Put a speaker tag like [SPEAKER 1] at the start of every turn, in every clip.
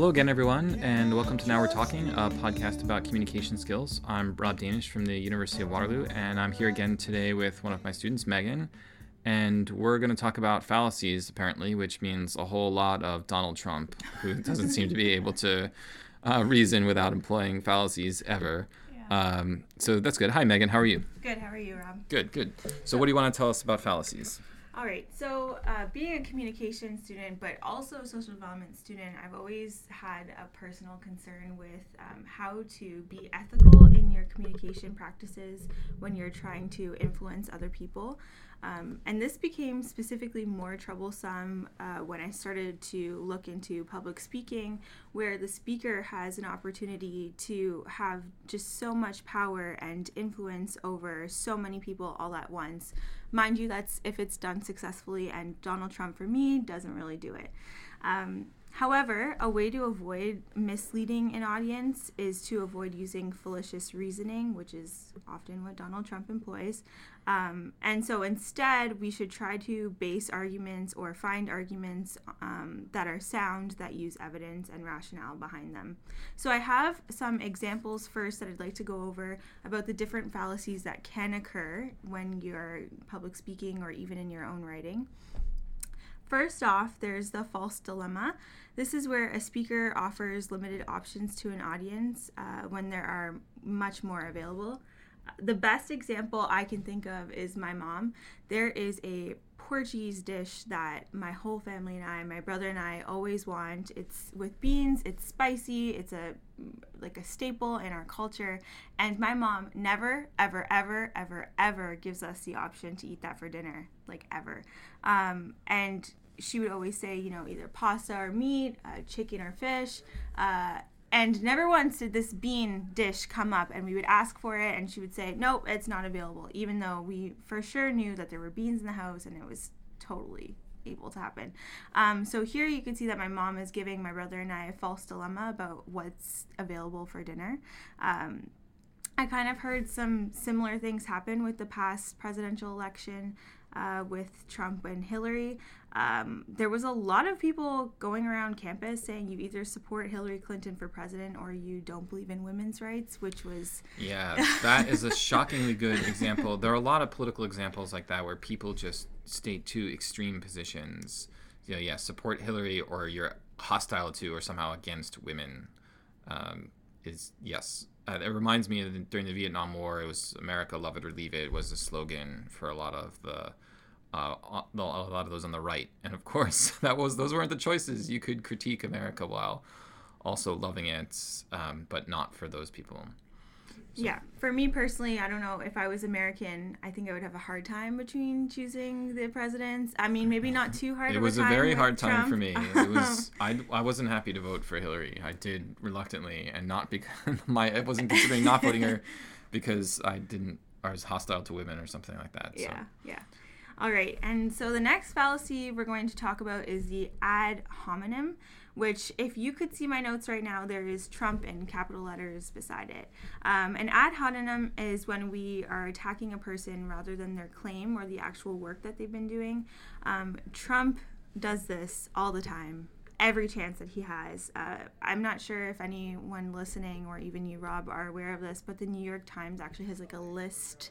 [SPEAKER 1] Hello again, everyone, and welcome to Now We're Talking, a podcast about communication skills. I'm Rob Danisch from the University of Waterloo, and I'm here again today with one of my students, Megan, and we're going to talk about fallacies, apparently, which means a whole lot of Donald Trump, who doesn't seem to be able to uh, reason without employing fallacies ever. Um, so that's good. Hi, Megan. How are you?
[SPEAKER 2] Good. How are you, Rob?
[SPEAKER 1] Good, good. So, what do you want to tell us about fallacies?
[SPEAKER 2] All right. So, uh, being a communication student, but also a social development student, I've always had a personal concern with um, how to be ethical your communication practices when you're trying to influence other people. Um, and this became specifically more troublesome uh, when I started to look into public speaking, where the speaker has an opportunity to have just so much power and influence over so many people all at once. Mind you, that's if it's done successfully, and Donald Trump, for me, doesn't really do it. Um, However, a way to avoid misleading an audience is to avoid using fallacious reasoning, which is often what Donald Trump employs. Um, and so instead, we should try to base arguments or find arguments um, that are sound, that use evidence and rationale behind them. So I have some examples first that I'd like to go over about the different fallacies that can occur when you're public speaking or even in your own writing. First off, there's the false dilemma. This is where a speaker offers limited options to an audience uh, when there are much more available. The best example I can think of is my mom. There is a Portuguese dish that my whole family and I, my brother and I, always want. It's with beans. It's spicy. It's a like a staple in our culture. And my mom never, ever, ever, ever, ever gives us the option to eat that for dinner, like ever. Um, and she would always say, you know, either pasta or meat, uh, chicken or fish. Uh, and never once did this bean dish come up, and we would ask for it, and she would say, nope, it's not available, even though we for sure knew that there were beans in the house and it was totally able to happen. Um, so here you can see that my mom is giving my brother and I a false dilemma about what's available for dinner. Um, I kind of heard some similar things happen with the past presidential election uh, with Trump and Hillary. Um, there was a lot of people going around campus saying you either support Hillary Clinton for president or you don't believe in women's rights, which was.
[SPEAKER 1] Yeah, that is a shockingly good example. There are a lot of political examples like that where people just state two extreme positions. You know, yeah, support Hillary or you're hostile to or somehow against women. Um, is yes, uh, it reminds me of the, during the Vietnam War. It was "America, love it or leave it" was the slogan for a lot of the uh, a lot of those on the right. And of course, that was those weren't the choices. You could critique America while also loving it, um, but not for those people.
[SPEAKER 2] So. Yeah, for me personally, I don't know if I was American, I think I would have a hard time between choosing the presidents. I mean, maybe not too hard.
[SPEAKER 1] It was
[SPEAKER 2] a,
[SPEAKER 1] very hard
[SPEAKER 2] Trump.
[SPEAKER 1] time for me. It was I, I wasn't happy to vote for Hillary. I did reluctantly, and not because my I wasn't considering not voting her because I didn't I was hostile to women or something like that.
[SPEAKER 2] Yeah, yeah. All right, and so the next fallacy we're going to talk about is the ad hominem, which, if you could see my notes right now, there is Trump in capital letters beside it. Um, an ad hominem is when we are attacking a person rather than their claim or the actual work that they've been doing. Um, Trump does this all the time. Every chance that he has. Uh, I'm not sure if anyone listening or even you, Rob, are aware of this, but the New York Times actually has like a list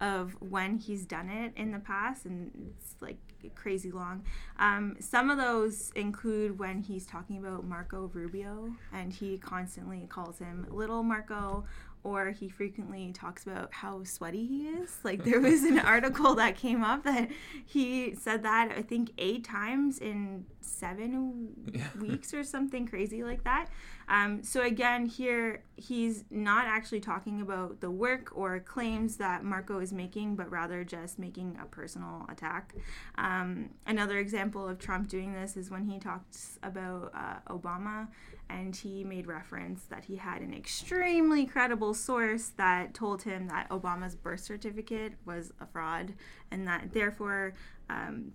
[SPEAKER 2] of when he's done it in the past, and it's like crazy long. Um, some of those include when he's talking about Marco Rubio, and he constantly calls him Little Marco, or he frequently talks about how sweaty he is. Like there was an article that came up that he said that I think eight times in seven yeah. weeks or something crazy like that. Um, so again, here he's not actually talking about the work or claims that Marco is making, but rather just making a personal attack. Um, another example of Trump doing this is when he talks about uh, Obama and he made reference that he had an extremely credible source that told him that Obama's birth certificate was a fraud and that therefore um,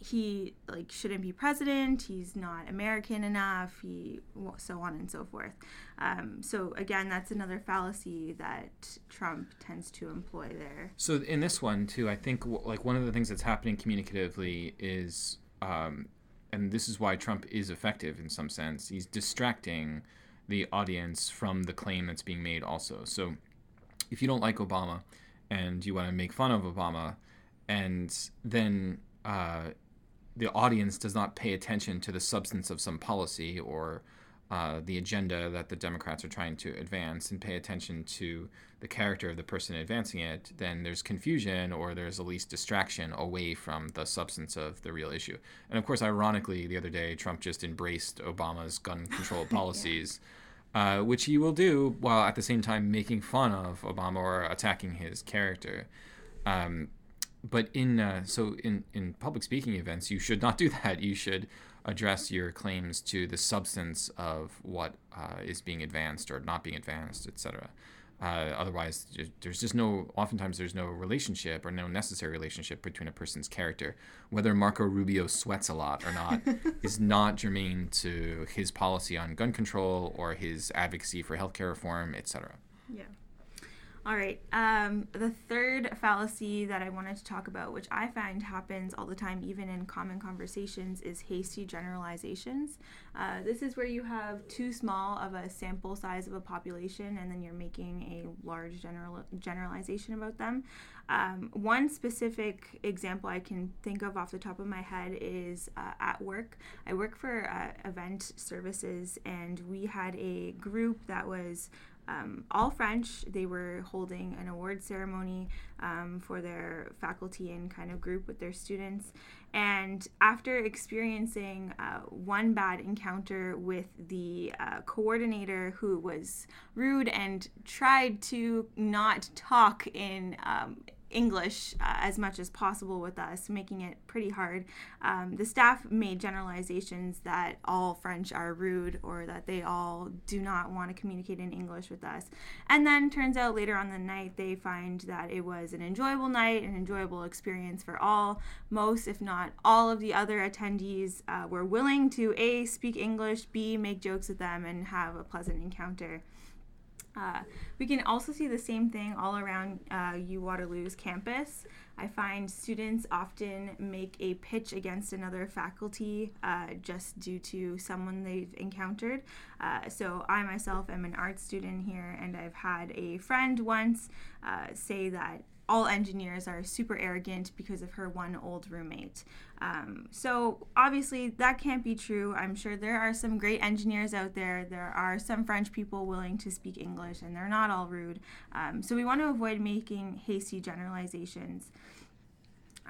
[SPEAKER 2] he like shouldn't be president. He's not American enough. He so on and so forth. Um, so again, that's another fallacy that Trump tends to employ there.
[SPEAKER 1] So in this one too, I think like one of the things that's happening communicatively is, um, and this is why Trump is effective in some sense. He's distracting the audience from the claim that's being made. Also, so if you don't like Obama and you want to make fun of Obama, and then uh, the audience does not pay attention to the substance of some policy or uh, the agenda that the Democrats are trying to advance and pay attention to the character of the person advancing it, then there's confusion or there's at least distraction away from the substance of the real issue. And of course, ironically, the other day, Trump just embraced Obama's gun control policies. yeah. Uh, which he will do while at the same time making fun of Obama or attacking his character. Um, but in uh, so in in public speaking events, you should not do that. You should address your claims to the substance of what uh, is being advanced or not being advanced, etc. Uh, otherwise, there's just no. Oftentimes, there's no relationship or no necessary relationship between a person's character. Whether Marco Rubio sweats a lot or not is not germane to his policy on gun control or his advocacy for healthcare reform, etc.
[SPEAKER 2] Yeah. All right. Um, the third fallacy that I wanted to talk about, which I find happens all the time, even in common conversations, is hasty generalizations. Uh, this is where you have too small of a sample size of a population, and then you're making a large general generalization about them. Um, one specific example I can think of off the top of my head is uh, at work. I work for uh, event services, and we had a group that was um, all French. They were holding an award ceremony um, for their faculty and kind of group with their students. And after experiencing uh, one bad encounter with the uh, coordinator who was rude and tried to not talk in um, English uh, as much as possible with us, making it pretty hard. Um, the staff made generalizations that all French are rude or that they all do not want to communicate in English with us. And then turns out later on the night, they find that it was an enjoyable night, an enjoyable experience for all. Most, if not all, of the other attendees uh, were willing to A, speak English, B, make jokes with them, and have a pleasant encounter. Uh, we can also see the same thing all around uh, U Waterloo's campus. I find students often make a pitch against another faculty uh, just due to someone they've encountered. Uh, so, I myself am an art student here, and I've had a friend once uh, say that all engineers are super arrogant because of her one old roommate. Um, so obviously that can't be true. I'm sure there are some great engineers out there. There are some French people willing to speak English, and they're not all rude. Um, so we want to avoid making hasty generalizations.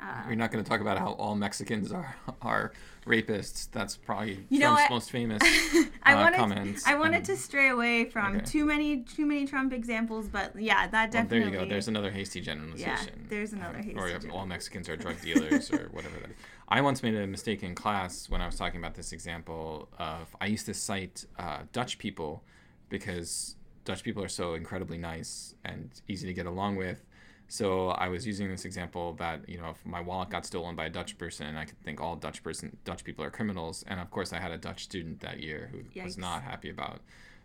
[SPEAKER 1] Uh, You're not going to talk about how all Mexicans are are rapists. That's probably
[SPEAKER 2] you
[SPEAKER 1] Trump's most famous
[SPEAKER 2] I
[SPEAKER 1] uh,
[SPEAKER 2] wanted,
[SPEAKER 1] comments.
[SPEAKER 2] I wanted to stray away from okay. too many too many Trump examples, but yeah, that definitely.
[SPEAKER 1] Well, there you go. There's another hasty generalization.
[SPEAKER 2] Yeah, there's another hasty.
[SPEAKER 1] Or all Mexicans are drug dealers or whatever that is. I once made a mistake in class when I was talking about this example of I used to cite uh, Dutch people because Dutch people are so incredibly nice and easy to get along with so I was using this example that you know if my wallet got stolen by a Dutch person, I could think all Dutch person Dutch people are criminals. And of course, I had a Dutch student that year who Yikes. was not happy about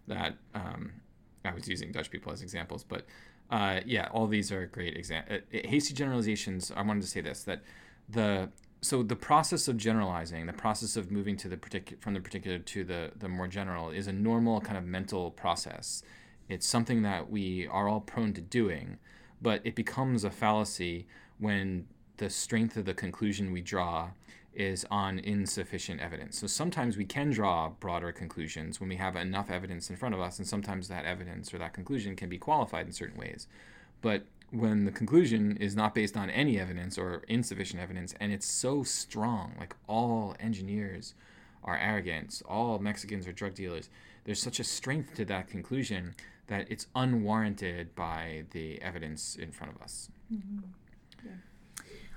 [SPEAKER 1] that. Um, I was using Dutch people as examples, but uh, yeah, all these are great examples. Uh, hasty generalizations. I wanted to say this that the so the process of generalizing, the process of moving to the particular from the particular to the the more general, is a normal kind of mental process. It's something that we are all prone to doing but it becomes a fallacy when the strength of the conclusion we draw is on insufficient evidence. So sometimes we can draw broader conclusions when we have enough evidence in front of us, and sometimes that evidence or that conclusion can be qualified in certain ways. But when the conclusion is not based on any evidence or insufficient evidence, and it's so strong, like all engineers are arrogant, all Mexicans are drug dealers, there's such a strength to that conclusion that it's unwarranted by the evidence in front of us.
[SPEAKER 2] Mm-hmm. Yeah.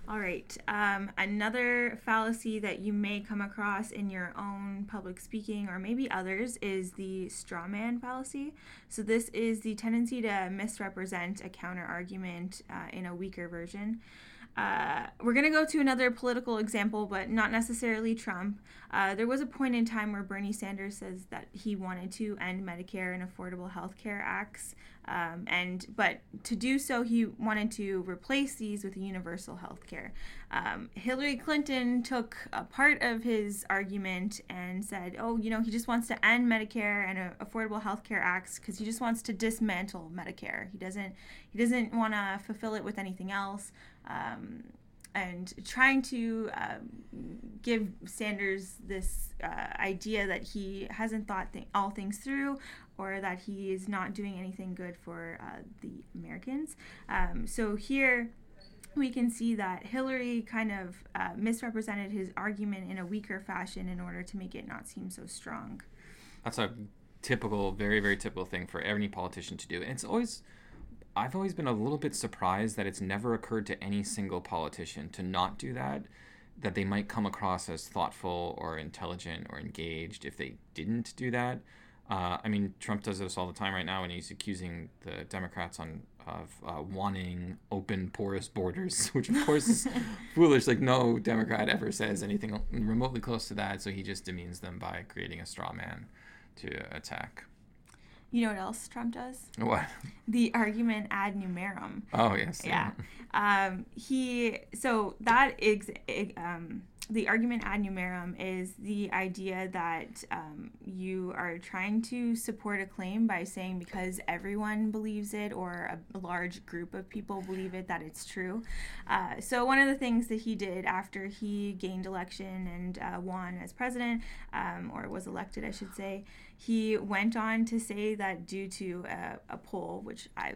[SPEAKER 2] All right. Um, another fallacy that you may come across in your own public speaking or maybe others is the straw man fallacy. So, this is the tendency to misrepresent a counter argument uh, in a weaker version. Uh, we're going to go to another political example, but not necessarily Trump. Uh, there was a point in time where Bernie Sanders says that he wanted to end Medicare and Affordable Health Care Acts, um, and but to do so, he wanted to replace these with universal health care. Um, Hillary Clinton took a part of his argument and said, "Oh, you know, he just wants to end Medicare and uh, Affordable Health Care Acts because he just wants to dismantle Medicare. He doesn't he doesn't want to fulfill it with anything else." Um, and trying to um, give Sanders this uh, idea that he hasn't thought th- all things through or that he is not doing anything good for uh, the Americans. Um, so here we can see that Hillary kind of uh, misrepresented his argument in a weaker fashion in order to make it not seem so strong.
[SPEAKER 1] That's a typical, very, very typical thing for any politician to do. And it's always I've always been a little bit surprised that it's never occurred to any single politician to not do that, that they might come across as thoughtful or intelligent or engaged if they didn't do that. Uh, I mean, Trump does this all the time right now, and he's accusing the Democrats on of uh, wanting open, porous borders, which of course is foolish. Like no Democrat ever says anything remotely close to that, so he just demeans them by creating a straw man to attack.
[SPEAKER 2] You know what else Trump does?
[SPEAKER 1] What?
[SPEAKER 2] The argument ad numerum.
[SPEAKER 1] Oh yes.
[SPEAKER 2] Yeah. Um, he so that is um, the argument ad numerum is the idea that um, you are trying to support a claim by saying because everyone believes it or a, a large group of people believe it that it's true. Uh, so one of the things that he did after he gained election and uh, won as president, um, or was elected, I should say, he went on to say that due to a, a poll, which I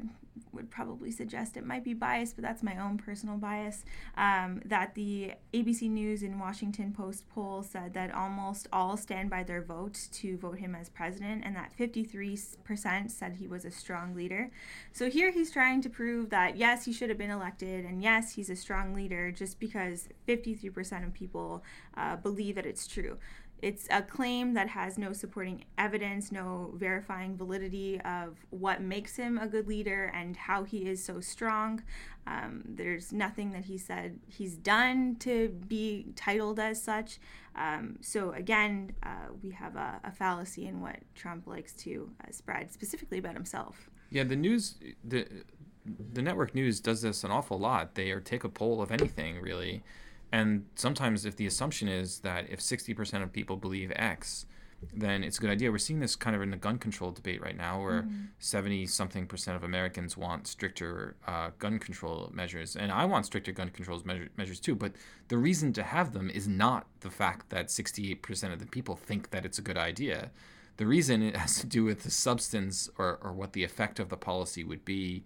[SPEAKER 2] would probably suggest it might be biased, but that's my own personal bias. Um, that the ABC News and Washington Post poll said that almost all stand by their vote to vote him as president, and that 53% said he was a strong leader. So here he's trying to prove that yes, he should have been elected, and yes, he's a strong leader just because 53% of people uh, believe that it's true. It's a claim that has no supporting evidence, no verifying validity of what makes him a good leader and how he is so strong. Um, there's nothing that he said he's done to be titled as such. Um, so, again, uh, we have a, a, fallacy in what Trump likes to uh, spread, specifically about himself.
[SPEAKER 1] Yeah, the news, the, the network news does this an awful lot. They or take a poll of anything, really and sometimes, if the assumption is that if 60% of people believe X, then it's a good idea. We're seeing this kind of in the gun control debate right now, where 70 mm-hmm. something percent of Americans want stricter uh, gun control measures. And I want stricter gun control measure, measures too. But the reason to have them is not the fact that 68% of the people think that it's a good idea. The reason it has to do with the substance or, or what the effect of the policy would be.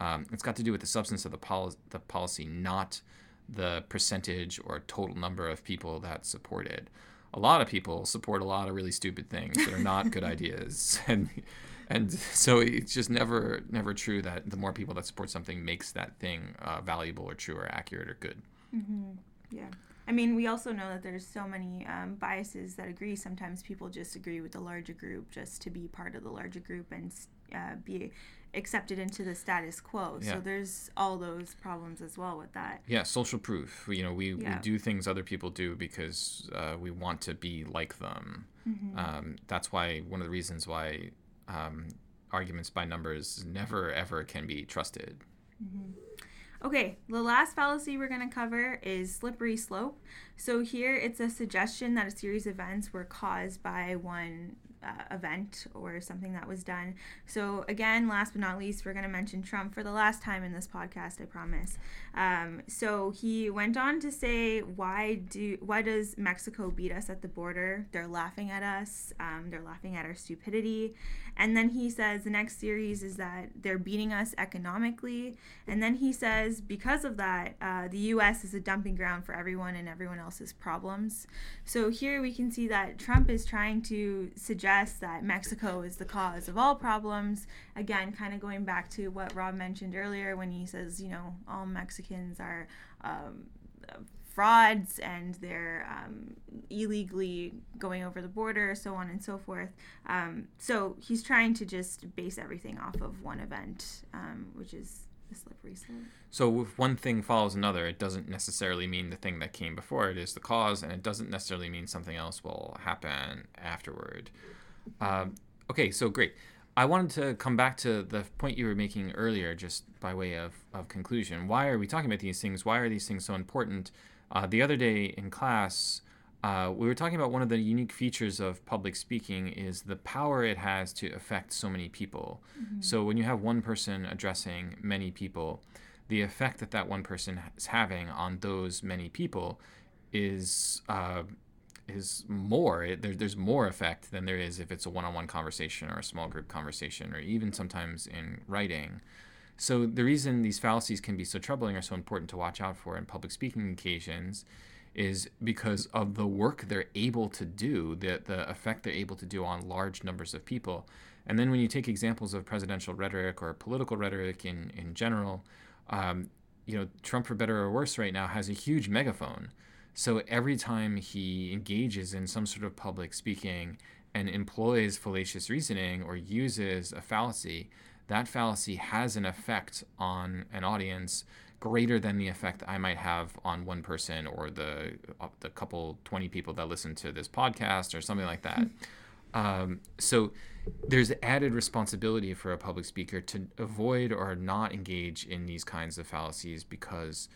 [SPEAKER 1] Um, it's got to do with the substance of the, poli- the policy, not the percentage or total number of people that support it. A lot of people support a lot of really stupid things that are not good ideas, and and so it's just never never true that the more people that support something makes that thing uh, valuable or true or accurate or good.
[SPEAKER 2] Mm-hmm. Yeah. I mean, we also know that there's so many um, biases that agree. Sometimes people just agree with the larger group just to be part of the larger group and uh, be accepted into the status quo. Yeah. So there's all those problems as well with that.
[SPEAKER 1] Yeah, social proof. You know, we, yeah. we do things other people do because uh, we want to be like them. Mm-hmm. Um, that's why one of the reasons why um, arguments by numbers never ever can be trusted.
[SPEAKER 2] Mm-hmm. Okay, the last fallacy we're going to cover is slippery slope. So here it's a suggestion that a series of events were caused by one uh, event or something that was done. So, again, last but not least, we're going to mention Trump for the last time in this podcast, I promise. Um, so he went on to say, "Why do why does Mexico beat us at the border? They're laughing at us. Um, they're laughing at our stupidity." And then he says the next series is that they're beating us economically. And then he says because of that, uh, the U.S. is a dumping ground for everyone and everyone else's problems. So here we can see that Trump is trying to suggest that Mexico is the cause of all problems. Again, kind of going back to what Rob mentioned earlier when he says, you know, all Mexicans are um, frauds and they're um, illegally going over the border, so on and so forth. Um, so he's trying to just base everything off of one event, um, which is the slippery slope.
[SPEAKER 1] So if one thing follows another, it doesn't necessarily mean the thing that came before it is the cause, and it doesn't necessarily mean something else will happen afterward. Um, okay, so great. I wanted to come back to the point you were making earlier, just by way of, of conclusion. Why are we talking about these things? Why are these things so important? Uh, the other day in class, uh, we were talking about one of the unique features of public speaking is the power it has to affect so many people. Mm-hmm. So when you have one person addressing many people, the effect that that one person is having on those many people is uh, is more. It, there, there's more effect than there is if it's a one-on-one conversation or a small group conversation, or even sometimes in writing. So the reason these fallacies can be so troubling or so important to watch out for in public speaking occasions is because of the work they're able to do, the, the effect they're able to do on large numbers of people. And then when you take examples of presidential rhetoric or political rhetoric in, in general, um, you know, Trump, for better or worse, right now has a huge megaphone. So every time he engages in some sort of public speaking and employs fallacious reasoning or uses a fallacy, that fallacy has an effect on an audience greater than the effect I might have on one person or the uh, the couple 20 people that listen to this podcast or something like that. Um, so there's added responsibility for a public speaker to avoid or not engage in these kinds of fallacies because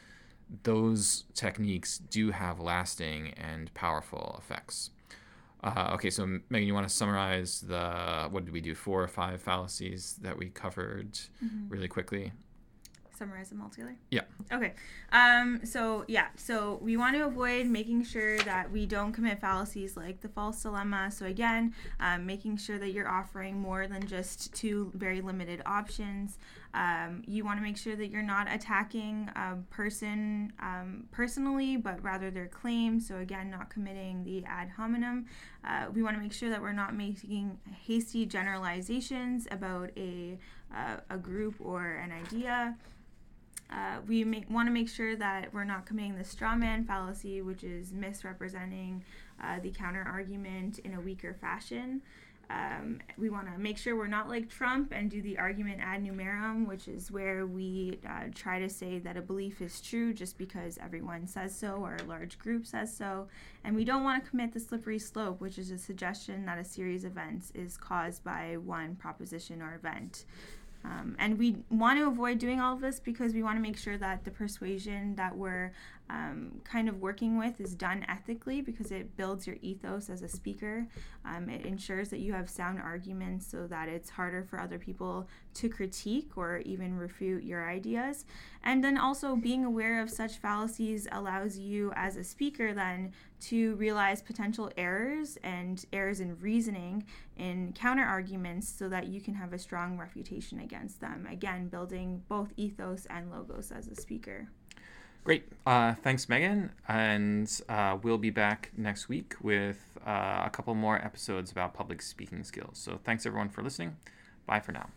[SPEAKER 1] those techniques do have lasting and powerful effects. Uh, okay, so Megan, you want to summarize the what did we do? Four or five fallacies that we covered mm-hmm. really quickly
[SPEAKER 2] summarize them all together?
[SPEAKER 1] Yeah.
[SPEAKER 2] Okay. Um, so yeah, so we want to avoid making sure that we don't commit fallacies like the false dilemma. So again, um, making sure that you're offering more than just two very limited options. Um, you want to make sure that you're not attacking a person um, personally, but rather their claim. So again, not committing the ad hominem. Uh, we want to make sure that we're not making hasty generalizations about a uh, a group or an idea. Uh, we want to make sure that we're not committing the straw man fallacy, which is misrepresenting uh, the counter argument in a weaker fashion. Um, we want to make sure we're not like Trump and do the argument ad numerum, which is where we uh, try to say that a belief is true just because everyone says so or a large group says so. And we don't want to commit the slippery slope, which is a suggestion that a series of events is caused by one proposition or event. Um, and we want to avoid doing all of this because we want to make sure that the persuasion that we're um, kind of working with is done ethically because it builds your ethos as a speaker. Um, it ensures that you have sound arguments so that it's harder for other people to critique or even refute your ideas. And then also being aware of such fallacies allows you as a speaker then to realize potential errors and errors in reasoning in counter arguments so that you can have a strong refutation against them. Again, building both ethos and logos as a speaker.
[SPEAKER 1] Great. Uh, thanks, Megan. And uh, we'll be back next week with uh, a couple more episodes about public speaking skills. So thanks, everyone, for listening. Bye for now.